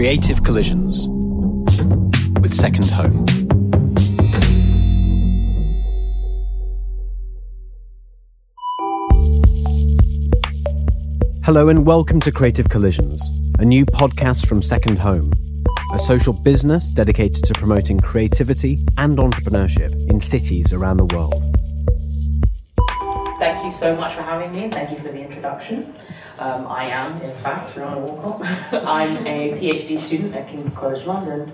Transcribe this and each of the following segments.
Creative Collisions with Second Home. Hello and welcome to Creative Collisions, a new podcast from Second Home, a social business dedicated to promoting creativity and entrepreneurship in cities around the world. Thank you so much for having me and thank you for the introduction. Um, I am, in fact, Rianna Walcott. I'm a PhD student at King's College London,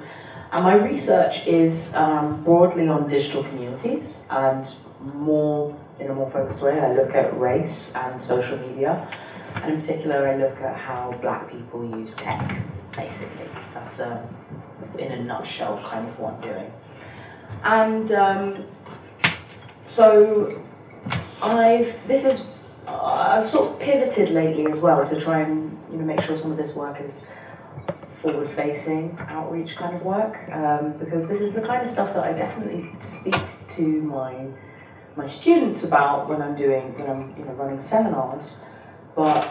and my research is um, broadly on digital communities and more in a more focused way. I look at race and social media, and in particular, I look at how black people use tech, basically. That's, um, in a nutshell, kind of what I'm doing. And um, so, I've this is I've sort of pivoted lately as well to try and you know make sure some of this work is forward-facing outreach kind of work um, because this is the kind of stuff that I definitely speak to my my students about when I'm doing when I'm you know running seminars, but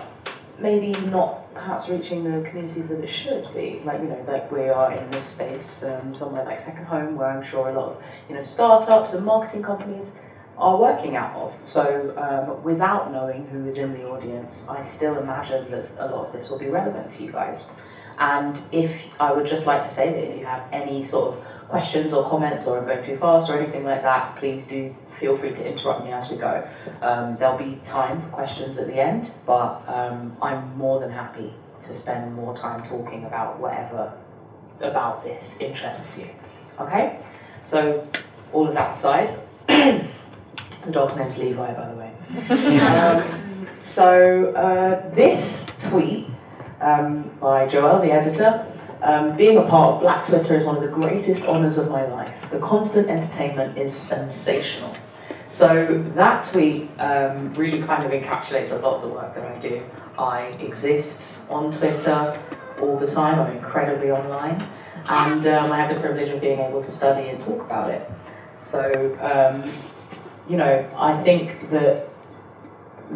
maybe not perhaps reaching the communities that it should be. Like you know, like we are in this space um, somewhere like Second Home, where I'm sure a lot of you know startups and marketing companies are working out of. So, um, without knowing who is in the audience, I still imagine that a lot of this will be relevant to you guys. And if I would just like to say that if you have any sort of questions or comments or I'm going too fast or anything like that, please do feel free to interrupt me as we go. Um, there'll be time for questions at the end, but um, I'm more than happy to spend more time talking about whatever about this interests you. Okay? So, all of that aside, the dog's name's Levi, by the way. um, so, uh, this tweet um, by Joel, the editor, um, being a part of Black Twitter is one of the greatest honours of my life. The constant entertainment is sensational. So that tweet um, really kind of encapsulates a lot of the work that I do. I exist on Twitter all the time. I'm incredibly online, and um, I have the privilege of being able to study and talk about it. So, um, you know, I think that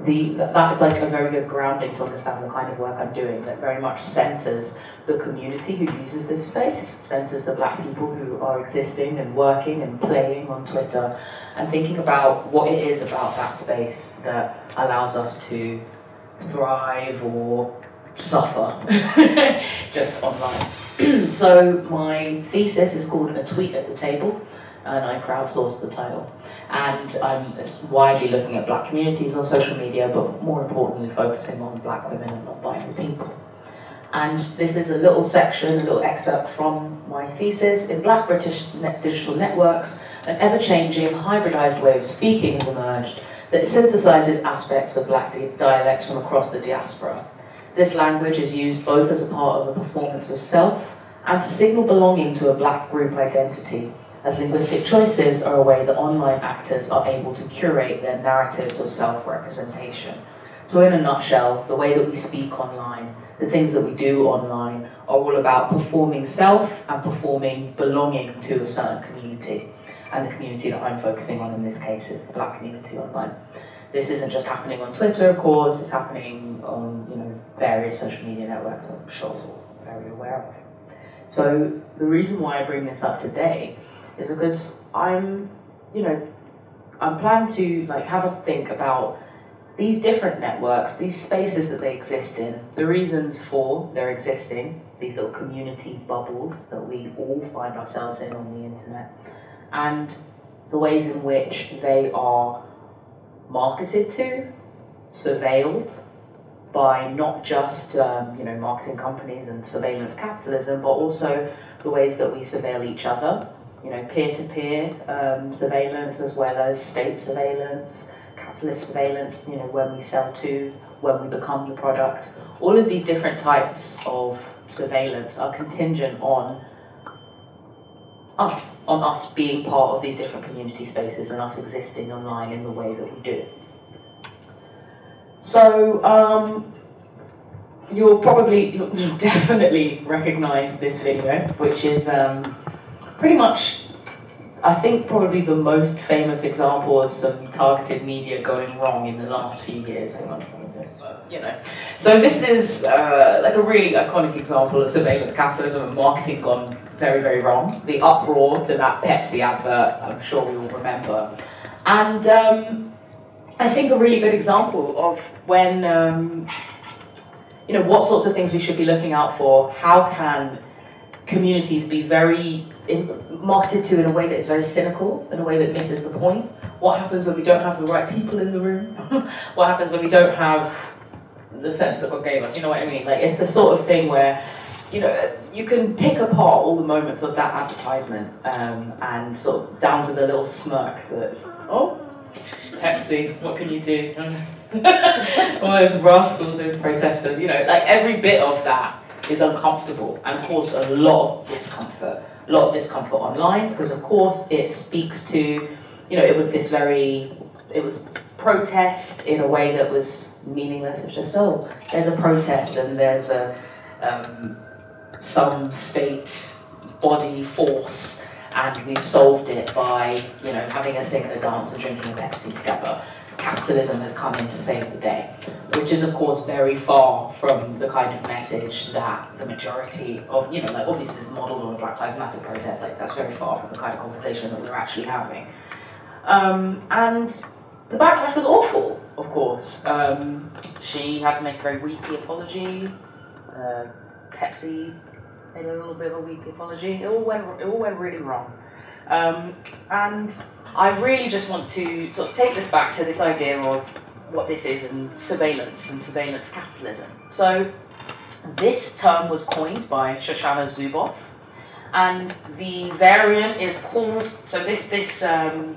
the that is like a very good grounding to understand the kind of work I'm doing that very much centers the community who uses this space, centers the black people who are existing and working and playing on Twitter, and thinking about what it is about that space that allows us to thrive or suffer just online. so my thesis is called A Tweet at the Table and I crowdsourced the title. And I'm widely looking at black communities on social media, but more importantly, focusing on black women and non binary people. And this is a little section, a little excerpt from my thesis. In Black British digital networks, an ever changing, hybridized way of speaking has emerged that synthesizes aspects of black dialects from across the diaspora. This language is used both as a part of a performance of self and to signal belonging to a black group identity as linguistic choices are a way that online actors are able to curate their narratives of self representation. So, in a nutshell, the way that we speak online, the things that we do online, are all about performing self and performing belonging to a certain community. And the community that I'm focusing on in this case is the black community online. This isn't just happening on Twitter, of course, it's happening on you know various social media networks, I'm sure you're very aware of. So, the reason why I bring this up today is because I'm, you know, I'm planning to like have us think about these different networks, these spaces that they exist in, the reasons for their existing, these little community bubbles that we all find ourselves in on the internet, and the ways in which they are marketed to, surveilled by not just um, you know marketing companies and surveillance capitalism, but also the ways that we surveil each other you know, peer-to-peer um, surveillance as well as state surveillance, capitalist surveillance, you know, when we sell to, when we become the product. All of these different types of surveillance are contingent on us, on us being part of these different community spaces and us existing online in the way that we do. So, um, you'll probably, you'll definitely recognize this video, which is um, pretty much, I think, probably the most famous example of some targeted media going wrong in the last few years. Hang on, but you know. So this is uh, like a really iconic example of surveillance capitalism and marketing gone very, very wrong. The uproar to that Pepsi advert, I'm sure we all remember. And um, I think a really good example of when, um, you know, what sorts of things we should be looking out for, how can communities be very in, marketed to in a way that is very cynical, in a way that misses the point. What happens when we don't have the right people in the room? what happens when we don't have the sense that God gave us? You know what I mean? Like it's the sort of thing where, you know, you can pick apart all the moments of that advertisement um, and sort of down to the little smirk that, oh, Pepsi, what can you do? all those rascals, those protesters, you know, like every bit of that is uncomfortable and caused a lot of discomfort. A lot of discomfort online because, of course, it speaks to, you know, it was this very, it was protest in a way that was meaningless. It's just, oh, there's a protest and there's a um, some state body force and we've solved it by, you know, having a sing and a dance and drinking a Pepsi together capitalism has come in to save the day, which is of course very far from the kind of message that the majority of, you know, like obviously this on the Black Lives Matter protest, like that's very far from the kind of conversation that we're actually having. Um, and the backlash was awful, of course. Um, she had to make a very weepy apology. Uh, Pepsi made a little bit of a weepy apology. It all went, it all went really wrong. Um, and I really just want to sort of take this back to this idea of what this is and surveillance and surveillance capitalism. So, this term was coined by Shoshana Zuboff, and the variant is called. So this this um,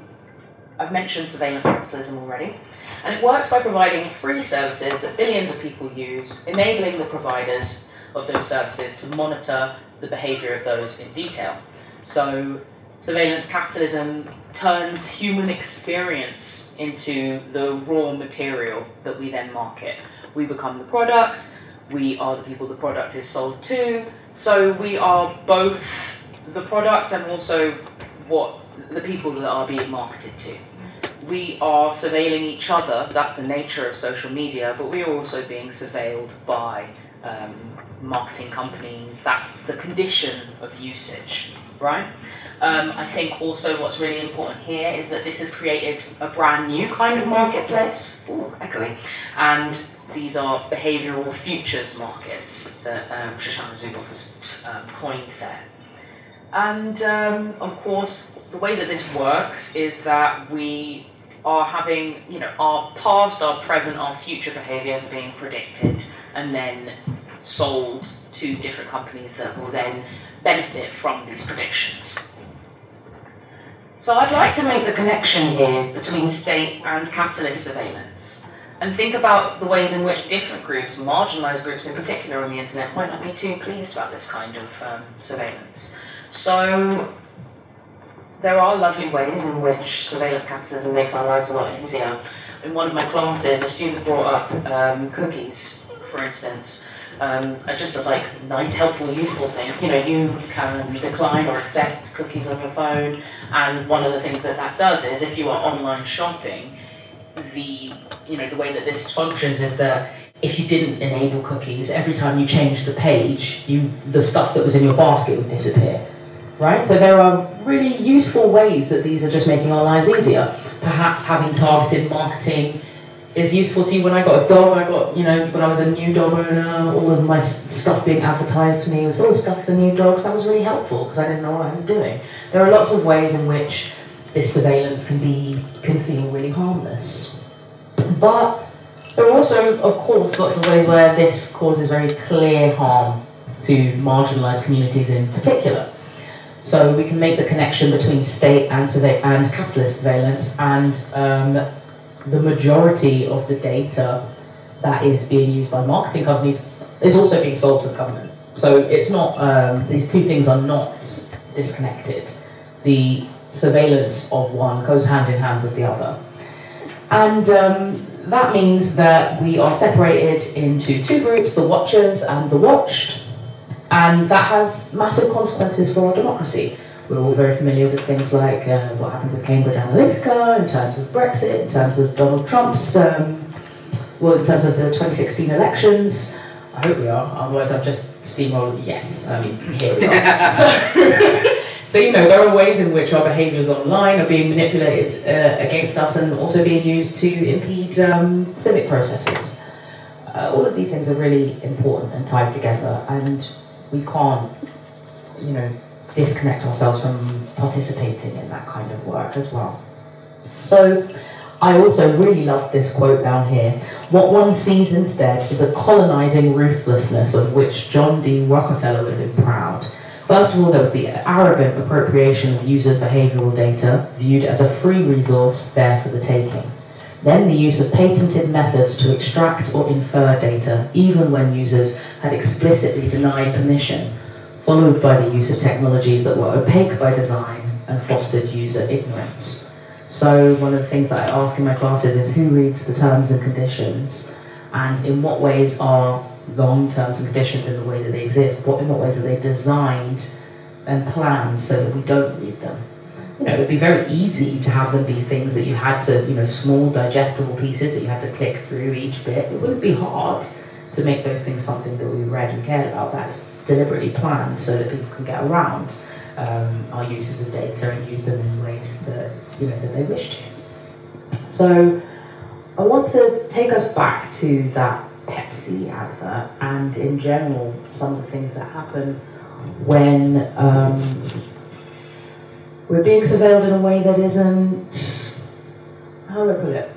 I've mentioned surveillance capitalism already, and it works by providing free services that billions of people use, enabling the providers of those services to monitor the behaviour of those in detail. So surveillance capitalism turns human experience into the raw material that we then market. We become the product, we are the people the product is sold to, so we are both the product and also what the people that are being marketed to. We are surveilling each other, that's the nature of social media, but we are also being surveilled by um, marketing companies, that's the condition of usage, right? Um, I think also what's really important here is that this has created a brand new kind of marketplace. Ooh, echoing. And these are behavioural futures markets that um, Shoshana Zuboff has um, coined there. And um, of course, the way that this works is that we are having, you know, our past, our present, our future behaviours are being predicted and then sold to different companies that will then benefit from these predictions. So I'd like to make the connection here between state and capitalist surveillance and think about the ways in which different groups, marginalised groups in particular on the internet, might not be too pleased about this kind of um, surveillance. So there are lovely ways in which surveillance capitalism makes our lives a lot easier. In one of my classes, a student brought up um, cookies, for instance, um, just a like nice, helpful, useful thing. You know, you can decline or accept cookies on your phone, and one of the things that that does is if you are online shopping, the you know the way that this functions is that if you didn't enable cookies, every time you change the page, you the stuff that was in your basket would disappear. Right? So there are really useful ways that these are just making our lives easier. Perhaps having targeted marketing is useful to you. When I got a dog, I got, you know, when I was a new dog owner, all of my stuff being advertised to me was all stuff for new dogs. That was really helpful because I didn't know what I was doing. There are lots of ways in which this surveillance can be can feel really harmless. But there are also, of course, lots of ways where this causes very clear harm to marginalised communities in particular. So we can make the connection between state and, surve- and capitalist surveillance and um, the majority of the data that is being used by marketing companies is also being sold to the government. So it's not, um, these two things are not disconnected. The surveillance of one goes hand in hand with the other. And um, that means that we are separated into two groups the watchers and the watched, and that has massive consequences for our democracy. We're all very familiar with things like uh, what happened with Cambridge Analytica, in terms of Brexit, in terms of Donald Trump's um, well, in terms of the 2016 elections, I hope we are. Otherwise, I've just steamrolled. Yes, I mean, here we are. so, so, you know, there are ways in which our behaviours online are being manipulated uh, against us and also being used to impede um, civic processes. Uh, all of these things are really important and tied together, and we can't, you know, disconnect ourselves from participating in that kind of work as well. So, I also really love this quote down here. What one sees instead is a colonizing ruthlessness of which John D. Rockefeller would have been proud. First of all, there was the arrogant appropriation of users' behavioral data, viewed as a free resource there for the taking. Then the use of patented methods to extract or infer data, even when users had explicitly denied permission, followed by the use of technologies that were opaque by design and fostered user ignorance. So one of the things that I ask in my classes is who reads the terms and conditions, and in what ways are long terms and conditions in the way that they exist? What in what ways are they designed and planned so that we don't read them? You know, it would be very easy to have them be things that you had to, you know, small digestible pieces that you had to click through each bit. It wouldn't be hard to make those things something that we read and cared about. That's deliberately planned so that people can get around um, our uses of data and use them in ways that you know that they wish to. So I want to take us back to that Pepsi advert and in general some of the things that happen when um, we're being surveilled in a way that isn't how do I put it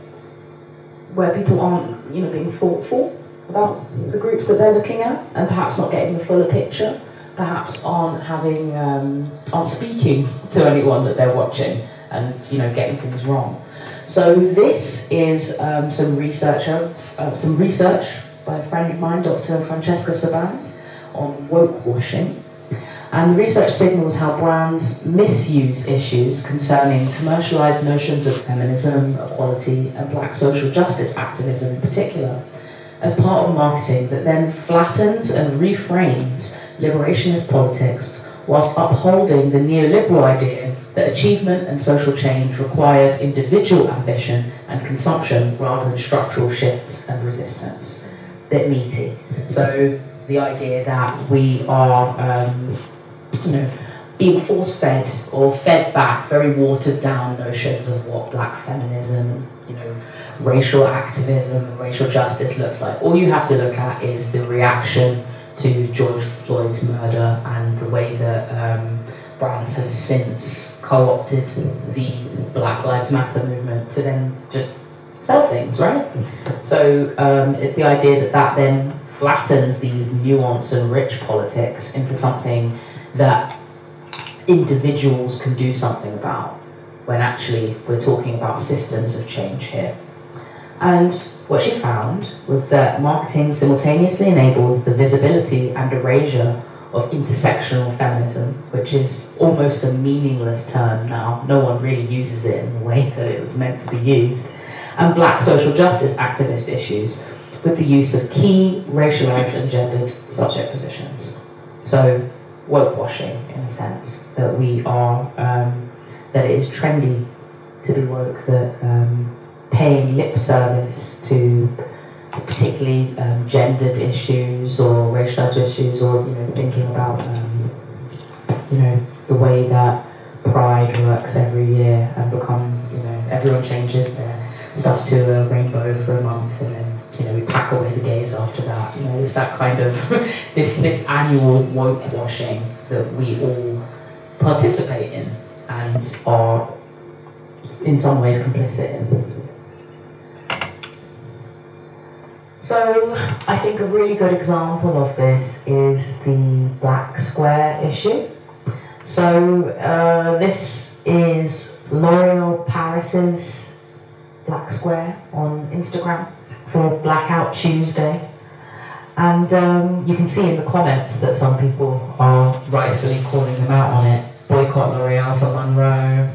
where people aren't you know being thoughtful about the groups that they're looking at and perhaps not getting the fuller picture perhaps aren't having um, aren't speaking to anyone that they're watching and you know getting things wrong. So this is um, some researcher uh, some research by a friend of mine, Dr. Francesca Sobande, on woke washing. And the research signals how brands misuse issues concerning commercialized notions of feminism, equality, and black social justice activism in particular as part of marketing that then flattens and reframes liberationist politics whilst upholding the neoliberal idea that achievement and social change requires individual ambition and consumption rather than structural shifts and resistance. Bit meaty. So the idea that we are, um, you know, being force fed or fed back very watered down notions of what black feminism, you know, racial activism, and racial justice looks like. All you have to look at is the reaction to George Floyd's murder and the way that um, brands have since co-opted the Black Lives Matter movement to then just sell things, right? So um, it's the idea that that then flattens these nuanced and rich politics into something that individuals can do something about when actually we're talking about systems of change here. And what she found was that marketing simultaneously enables the visibility and erasure of intersectional feminism, which is almost a meaningless term now. No one really uses it in the way that it was meant to be used. And black social justice activist issues with the use of key racialized and gendered subject positions. So, woke washing, in a sense, that we are, um, that it is trendy to be woke, that um, paying lip service to particularly um, gendered issues or racialized issues or you know thinking about um, you know the way that pride works every year and become you know everyone changes their stuff to a rainbow for a month and then you know we pack away the gays after that. You know it's that kind of this this annual woke washing that we all participate in and are in some ways complicit in So I think a really good example of this is the black square issue. So uh, this is L'Oreal Paris's black square on Instagram for Blackout Tuesday. And um, you can see in the comments that some people are rightfully calling them out on it. Boycott L'Oreal for Munroe,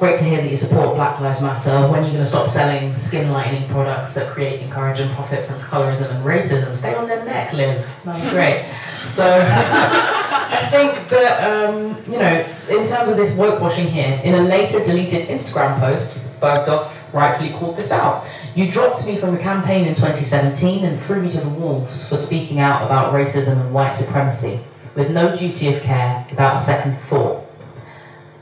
Great to hear that you support Black Lives Matter. When are you going to stop selling skin lightening products that create, encourage, and profit from colorism and racism? Stay on their neck, Liv. That's great. So I think that, um, you know, in terms of this woke washing here, in a later deleted Instagram post, Bergdorf rightfully called this out. You dropped me from a campaign in 2017 and threw me to the wolves for speaking out about racism and white supremacy, with no duty of care, without a second thought.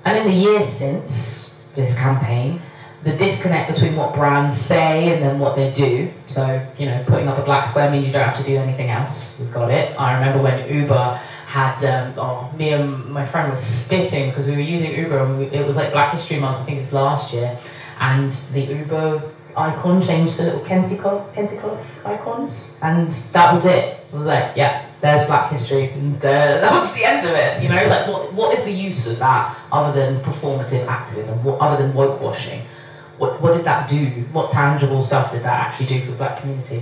And in the years since this campaign, the disconnect between what brands say and then what they do. So, you know, putting up a black square means you don't have to do anything else. We've got it. I remember when Uber had, um, oh, me and my friend was spitting because we were using Uber and we, it was like Black History Month, I think it was last year, and the Uber icon changed to little Kente cloth, icons, and that was it. It was like, yeah, there's Black History, and uh, that was the end of it. You know, like what, what is the use of that other than performative activism, what, other than woke washing? What, what did that do? What tangible stuff did that actually do for the black community?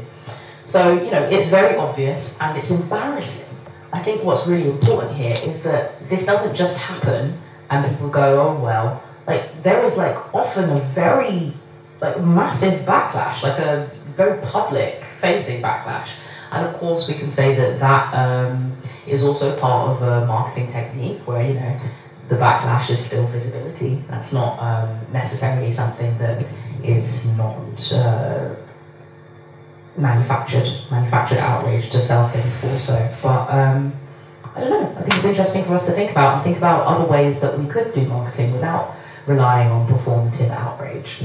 So, you know, it's very obvious and it's embarrassing. I think what's really important here is that this doesn't just happen and people go, oh well. Like, there is like often a very like massive backlash, like a very public facing backlash. And of course, we can say that that um, is also part of a marketing technique where, you know, the backlash is still visibility. That's not um, necessarily something that is not uh, manufactured, manufactured outrage to sell things also. But um, I don't know. I think it's interesting for us to think about and think about other ways that we could do marketing without relying on performative outrage.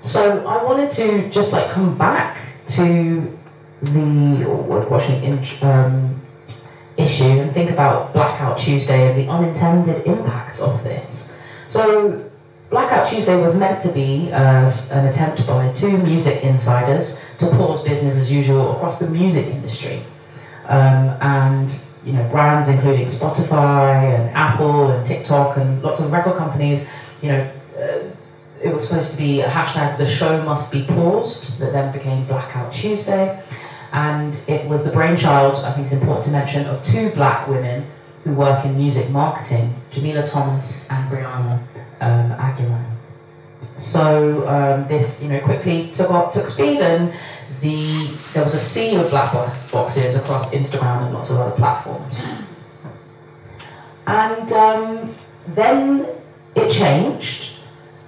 So I wanted to just like come back to the woke washing um, issue and think about Blackout Tuesday and the unintended impacts of this. So, Blackout Tuesday was meant to be uh, an attempt by two music insiders to pause business as usual across the music industry. Um, and you know, brands including Spotify and Apple and TikTok and lots of record companies, you know, uh, it was supposed to be a hashtag the show must be paused that then became Blackout Tuesday and it was the brainchild, I think it's important to mention, of two black women who work in music marketing, Jamila Thomas and Brianna um, Agyemang. So um, this, you know, quickly took off, took speed, and the there was a sea of black boxes across Instagram and lots of other platforms. And um, then it changed.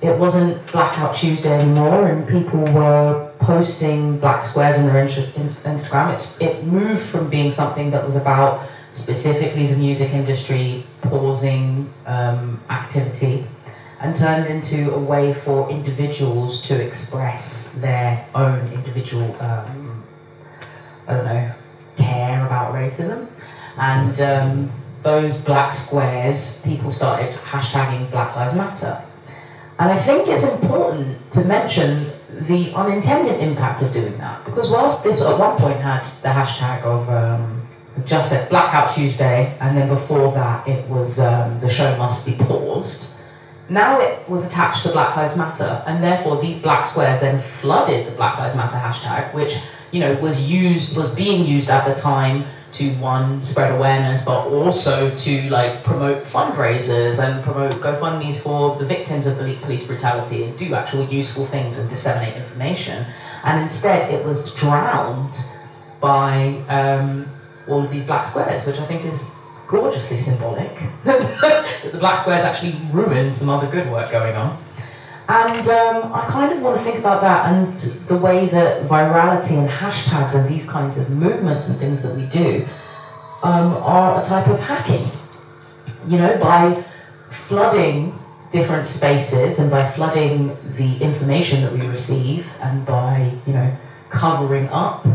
It wasn't Blackout Tuesday anymore, and people were posting black squares on their Instagram. It's, it moved from being something that was about specifically the music industry pausing um, activity and turned into a way for individuals to express their own individual, um, I don't know, care about racism. And um, those black squares, people started hashtagging Black Lives Matter. And I think it's important to mention the unintended impact of doing that. Because whilst this at one point had the hashtag of um, just said Blackout Tuesday, and then before that it was um, the show must be paused. Now it was attached to Black Lives Matter, and therefore these black squares then flooded the Black Lives Matter hashtag, which you know was used was being used at the time to one spread awareness, but also to like promote fundraisers and promote GoFundmes for the victims of police brutality and do actual useful things and disseminate information. And instead, it was drowned by um, all of these black squares, which I think is gorgeously symbolic. that the black squares actually ruined some other good work going on. And um, I kind of want to think about that and the way that virality and hashtags and these kinds of movements and things that we do um, are a type of hacking. You know, by flooding different spaces and by flooding the information that we receive and by, you know, covering up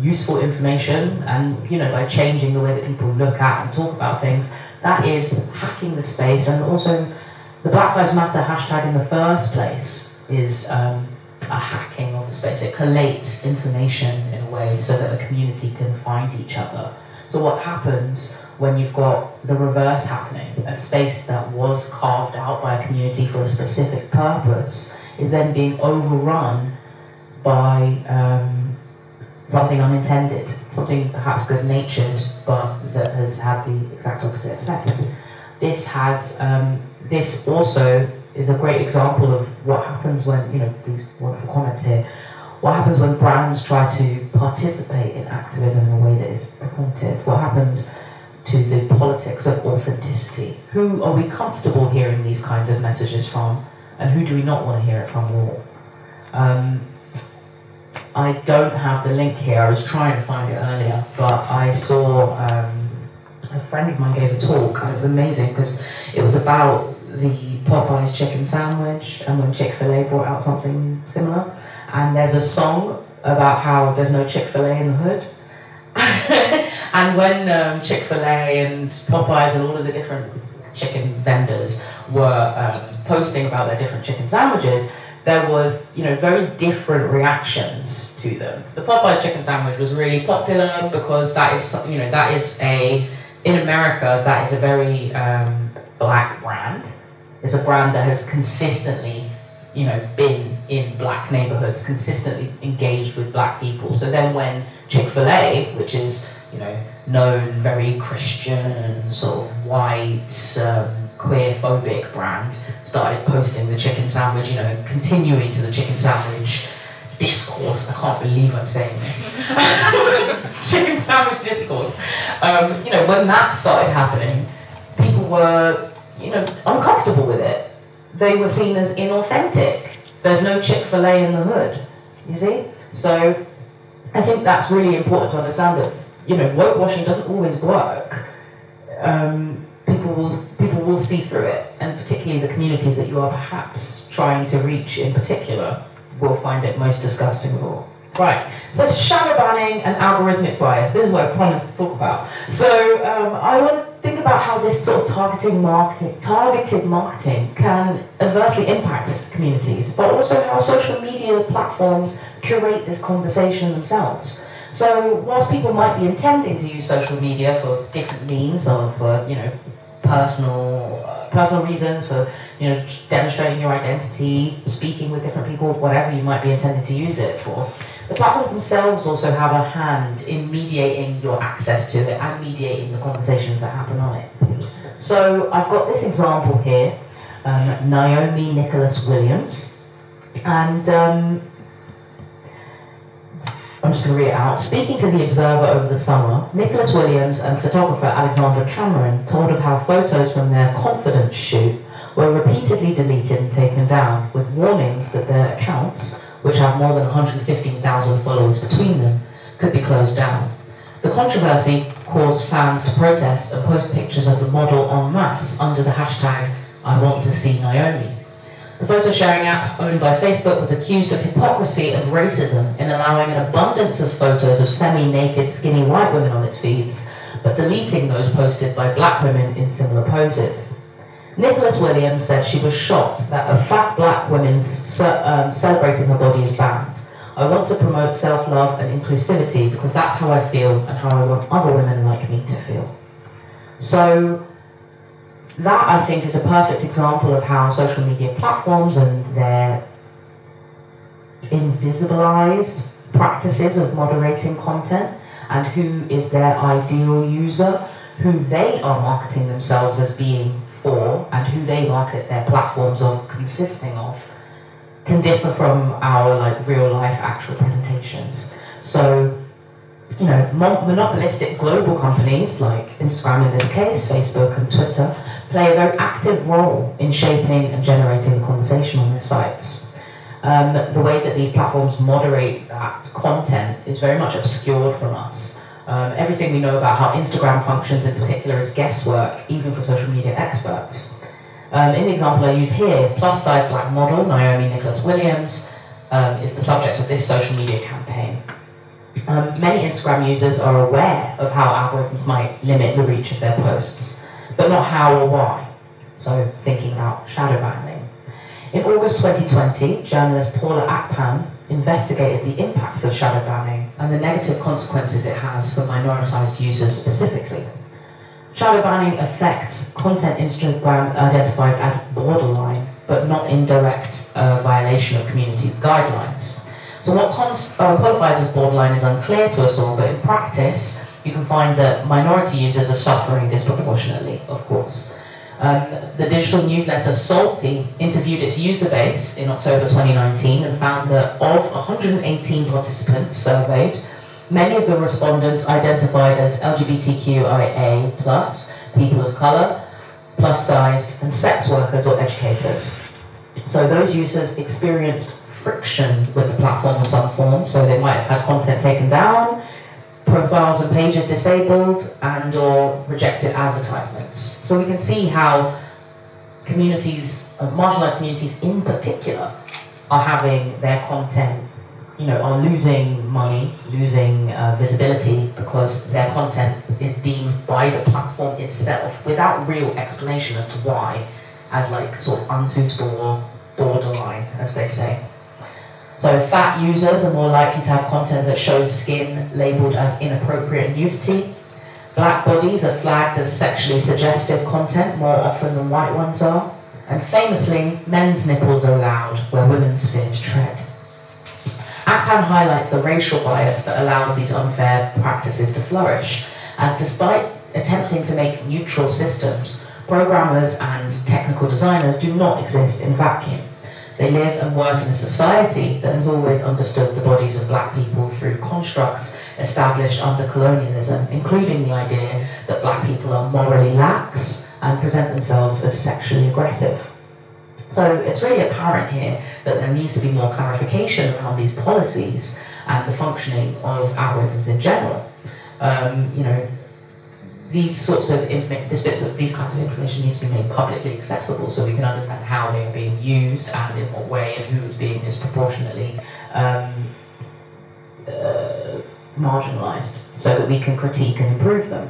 useful information and, you know, by changing the way that people look at and talk about things, that is hacking the space and also the Black Lives Matter hashtag in the first place is um, a hacking of the space. It collates information in a way so that a community can find each other. So what happens when you've got the reverse happening, a space that was carved out by a community for a specific purpose is then being overrun by um, something unintended, something perhaps good-natured, but that has had the exact opposite effect. This has um, this also is a great example of what happens when, you know, these wonderful comments here, what happens when brands try to participate in activism in a way that is performative? What happens to the politics of authenticity? Who are we comfortable hearing these kinds of messages from, and who do we not want to hear it from more? Um, I don't have the link here. I was trying to find it earlier, but I saw um, a friend of mine gave a talk, and it was amazing because it was about the Popeyes chicken sandwich and when Chick fil A brought out something similar. And there's a song about how there's no Chick fil A in the hood. and when um, Chick fil A and Popeyes and all of the different chicken vendors were um, posting about their different chicken sandwiches, there was you know very different reactions to them. The Popeyes chicken sandwich was really popular because that is you know that is a in America that is a very um, black brand. It's a brand that has consistently you know been in black neighborhoods, consistently engaged with black people. So then when Chick Fil A, which is you know known very Christian sort of white. Um, queer phobic brand started posting the chicken sandwich, you know, continuing to the chicken sandwich discourse. I can't believe I'm saying this. chicken sandwich discourse. Um, you know, when that started happening, people were, you know, uncomfortable with it. They were seen as inauthentic. There's no Chick fil A in the hood, you see? So I think that's really important to understand that, you know, woke washing doesn't always work. Um, people will people will see through it, and particularly the communities that you are perhaps trying to reach in particular will find it most disgusting of all. Right, so shadow banning and algorithmic bias. This is what I promised to talk about. So um, I want think about how this sort of targeting market, targeted marketing can adversely impact communities, but also how social media platforms curate this conversation themselves. So whilst people might be intending to use social media for different means of, uh, you know, personal uh, personal reasons for you know demonstrating your identity, speaking with different people, whatever you might be intending to use it for. The platforms themselves also have a hand in mediating your access to it and mediating the conversations that happen on it. So I've got this example here, um, Nyome Nicholas Williams, and um, I'm just going to read it out. Speaking to The Observer over the summer, Nicholas Williams and photographer Alexandra Cameron told of how photos from their confidence shoot were repeatedly deleted and taken down, with warnings that their accounts, which have more than 115,000 followers between them, could be closed down. The controversy caused fans to protest and post pictures of the model en masse under the hashtag I want to see Nyome. The photo sharing app owned by Facebook was accused of hypocrisy and racism in allowing an abundance of photos of semi naked, skinny white women on its feeds, but deleting those posted by black women in similar poses. Nicholas Williams said she was shocked that a fat black woman um, celebrating her body is banned. I want to promote self love and inclusivity because that's how I feel and how I want other women like me to feel. So, that I think is a perfect example of how social media platforms and their invisibilized practices of moderating content and who is their ideal user, who they are marketing themselves as being for, and who they market their platforms of consisting of, can differ from our like real life actual presentations. So, you know, monopolistic global companies like Instagram in this case, Facebook and Twitter, play a very active role in shaping and generating the conversation on their sites. Um, the way that these platforms moderate that content is very much obscured from us. Um, everything we know about how Instagram functions in particular is guesswork, even for social media experts. Um, in the example I use here, plus size black model Nyome Nicholas Williams um, is the subject of this social media campaign. Um, many Instagram users are aware of how algorithms might limit the reach of their posts but not how or why. So thinking about shadow banning. In August 2020, journalist Paula Akpan investigated the impacts of shadow banning and the negative consequences it has for minoritized users specifically. Shadow banning affects content Instagram identifies as borderline, but not in direct uh, violation of community guidelines. So what cons- uh, qualifies as borderline is unclear to us all, but in practice, you can find that minority users are suffering disproportionately, of course. Um, the digital newsletter Salty interviewed its user base in October 2019 and found that of 118 participants surveyed, many of the respondents identified as LGBTQIA, people of colour, plus sized, and sex workers or educators. So those users experienced friction with the platform of some form. So they might have had content taken down, profiles and pages disabled, and or rejected advertisements. So we can see how communities, uh, marginalized communities in particular, are having their content, you know, are losing money, losing uh, visibility because their content is deemed by the platform itself without real explanation as to why, as like sort of unsuitable or borderline, as they say. So fat users are more likely to have content that shows skin labelled as inappropriate nudity. Black bodies are flagged as sexually suggestive content more often than white ones are. And famously, men's nipples are allowed where women's fear to tread. Akpan highlights the racial bias that allows these unfair practices to flourish, as despite attempting to make neutral systems, programmers and technical designers do not exist in vacuum. They live and work in a society that has always understood the bodies of black people through constructs established under colonialism, including the idea that black people are morally lax and present themselves as sexually aggressive. So it's really apparent here that there needs to be more clarification around these policies and the functioning of algorithms in general. Um, you know, these sorts of information, this bits of these kinds of information needs to be made publicly accessible so we can understand how they are being used and in what way and who is being disproportionately um, uh, marginalised so that we can critique and improve them.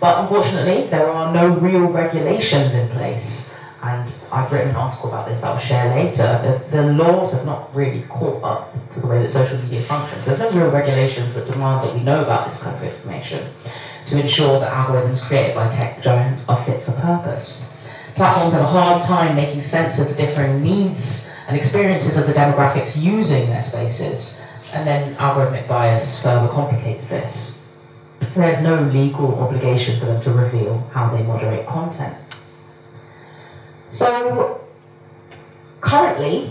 But unfortunately, there are no real regulations in place. And I've written an article about this that I'll share later. The, the laws have not really caught up to the way that social media functions. There's no real regulations that demand that we know about this kind of information to ensure that algorithms created by tech giants are fit for purpose. Platforms have a hard time making sense of the differing needs and experiences of the demographics using their spaces, and then algorithmic bias further complicates this. There's no legal obligation for them to reveal how they moderate content. So, currently,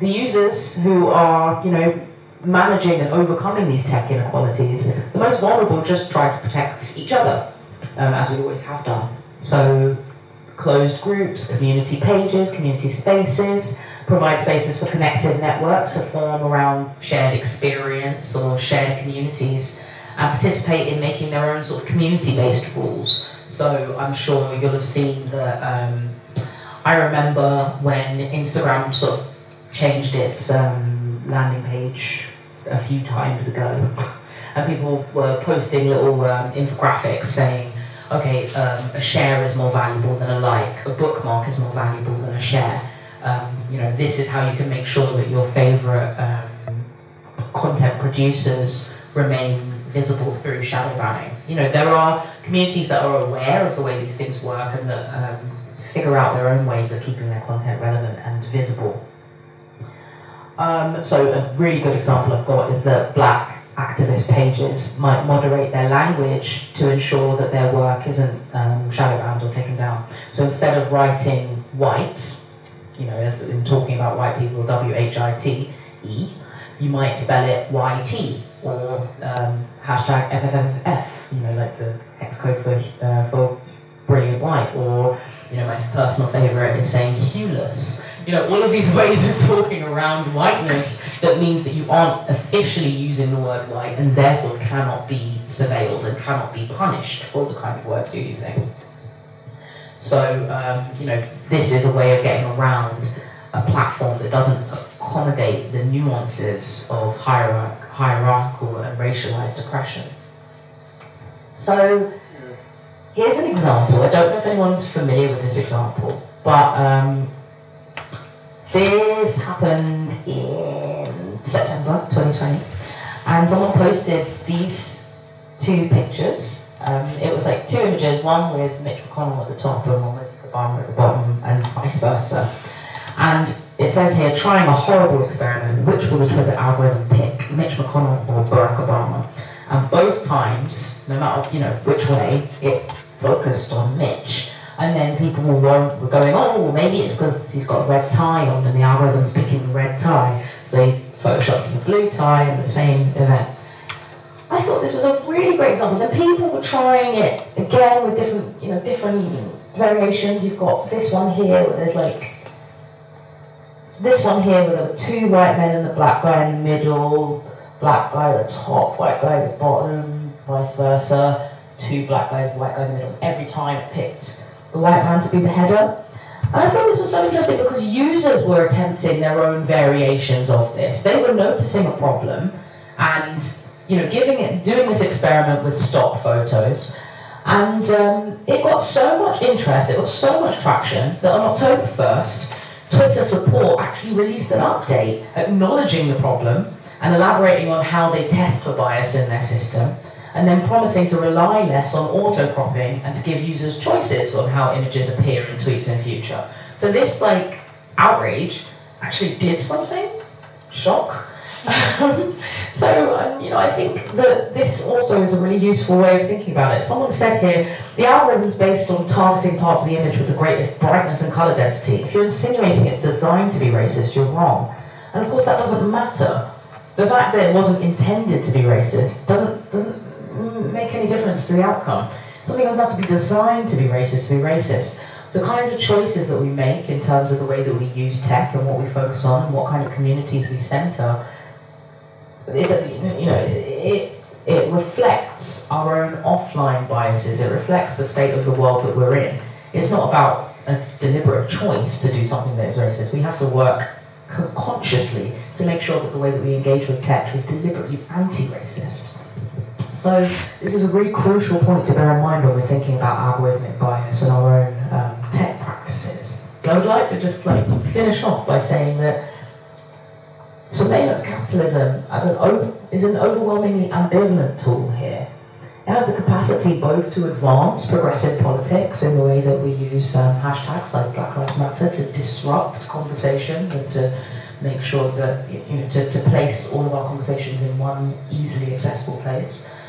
the users who are, you know, managing and overcoming these tech inequalities, the most vulnerable just try to protect each other, um, as we always have done. So, closed groups, community pages, community spaces provide spaces for connected networks to form around shared experience or shared communities and participate in making their own sort of community based rules. So, I'm sure you'll have seen that. Um, I remember when Instagram sort of changed its um, landing page a few times ago, and people were posting little um, infographics saying, okay, um, a share is more valuable than a like, a bookmark is more valuable than a share. Um, you know, this is how you can make sure that your favorite um, content producers remain visible through shadow banning. You know, there are communities that are aware of the way these things work and that um, figure out their own ways of keeping their content relevant and visible. Um, so a really good example I've got is that black activist pages might moderate their language to ensure that their work isn't um, shadow banned or taken down. So instead of writing white, you know, as in talking about white people, W-H-I-T-E, you might spell it Y-T or um, hashtag FFFF, you know, like the hex code for, uh, for brilliant white, or you know, my personal favourite is saying hueless. You know, all of these ways of talking around whiteness that means that you aren't officially using the word white and therefore cannot be surveilled and cannot be punished for the kind of words you're using. So, um, you know, this is a way of getting around a platform that doesn't accommodate the nuances of hierarch- hierarchical and racialized oppression. So, Here's an example. I don't know if anyone's familiar with this example, but um, this happened in September 2020, and someone posted these two pictures. Um, it was like two images, one with Mitch McConnell at the top and one with Obama at the bottom, and vice versa. And it says here, trying a horrible experiment. Which will the Twitter algorithm pick, Mitch McConnell or Barack Obama? And both times, no matter you know which way, it focused on Mitch. And then people were, were going, oh, maybe it's because he's got a red tie on and the algorithm's picking the red tie. So they photoshopped the blue tie in the same event. I thought this was a really great example. The people were trying it again with different, you know, different variations. You've got this one here where there's like this one here, where there were two white men and the black guy in the middle, black guy at the top, white guy at the bottom, vice versa, two black guys, white guy in the middle. Every time it picked the white man to be the header. And I thought this was so interesting because users were attempting their own variations of this. They were noticing a problem and you know giving it doing this experiment with stock photos. And um, it got so much interest, it got so much traction that on October 1st, Twitter support actually released an update acknowledging the problem and elaborating on how they test for bias in their system and then promising to rely less on auto-cropping and to give users choices on how images appear in tweets in future. So this like outrage actually did something. Shock. so um, you know, I think that this also is a really useful way of thinking about it. Someone said here, the algorithm is based on targeting parts of the image with the greatest brightness and color density. If you're insinuating it's designed to be racist, you're wrong. And of course, that doesn't matter. The fact that it wasn't intended to be racist doesn't doesn't make any difference to the outcome. Something doesn't have to be designed to be racist to be racist. The kinds of choices that we make in terms of the way that we use tech and what we focus on and what kind of communities we center, it, you know, it, it reflects our own offline biases. It reflects the state of the world that we're in. It's not about a deliberate choice to do something that is racist. We have to work consciously to make sure that the way that we engage with tech is deliberately anti-racist. So this is a really crucial point to bear in mind when we're thinking about algorithmic bias and our own um, tech practices. I would like to just like finish off by saying that surveillance capitalism as an is an overwhelmingly ambivalent tool here. It has the capacity both to advance progressive politics in the way that we use um, hashtags like Black Lives Matter to disrupt conversation and to make sure that, you know, to, to place all of our conversations in one easily accessible place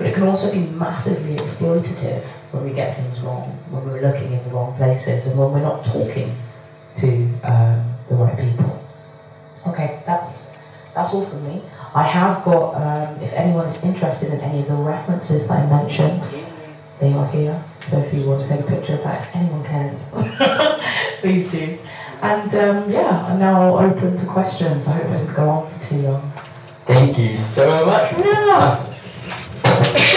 but it can also be massively exploitative when we get things wrong, when we're looking in the wrong places, and when we're not talking to um, the right people. Okay, that's that's all from me. I have got, um, if anyone is interested in any of the references that I mentioned, they are here. So if you want to take a picture of that, if anyone cares, please do. And um, yeah, I'm now open to questions. I hope I didn't go on for too long. Thank you so much. Yeah.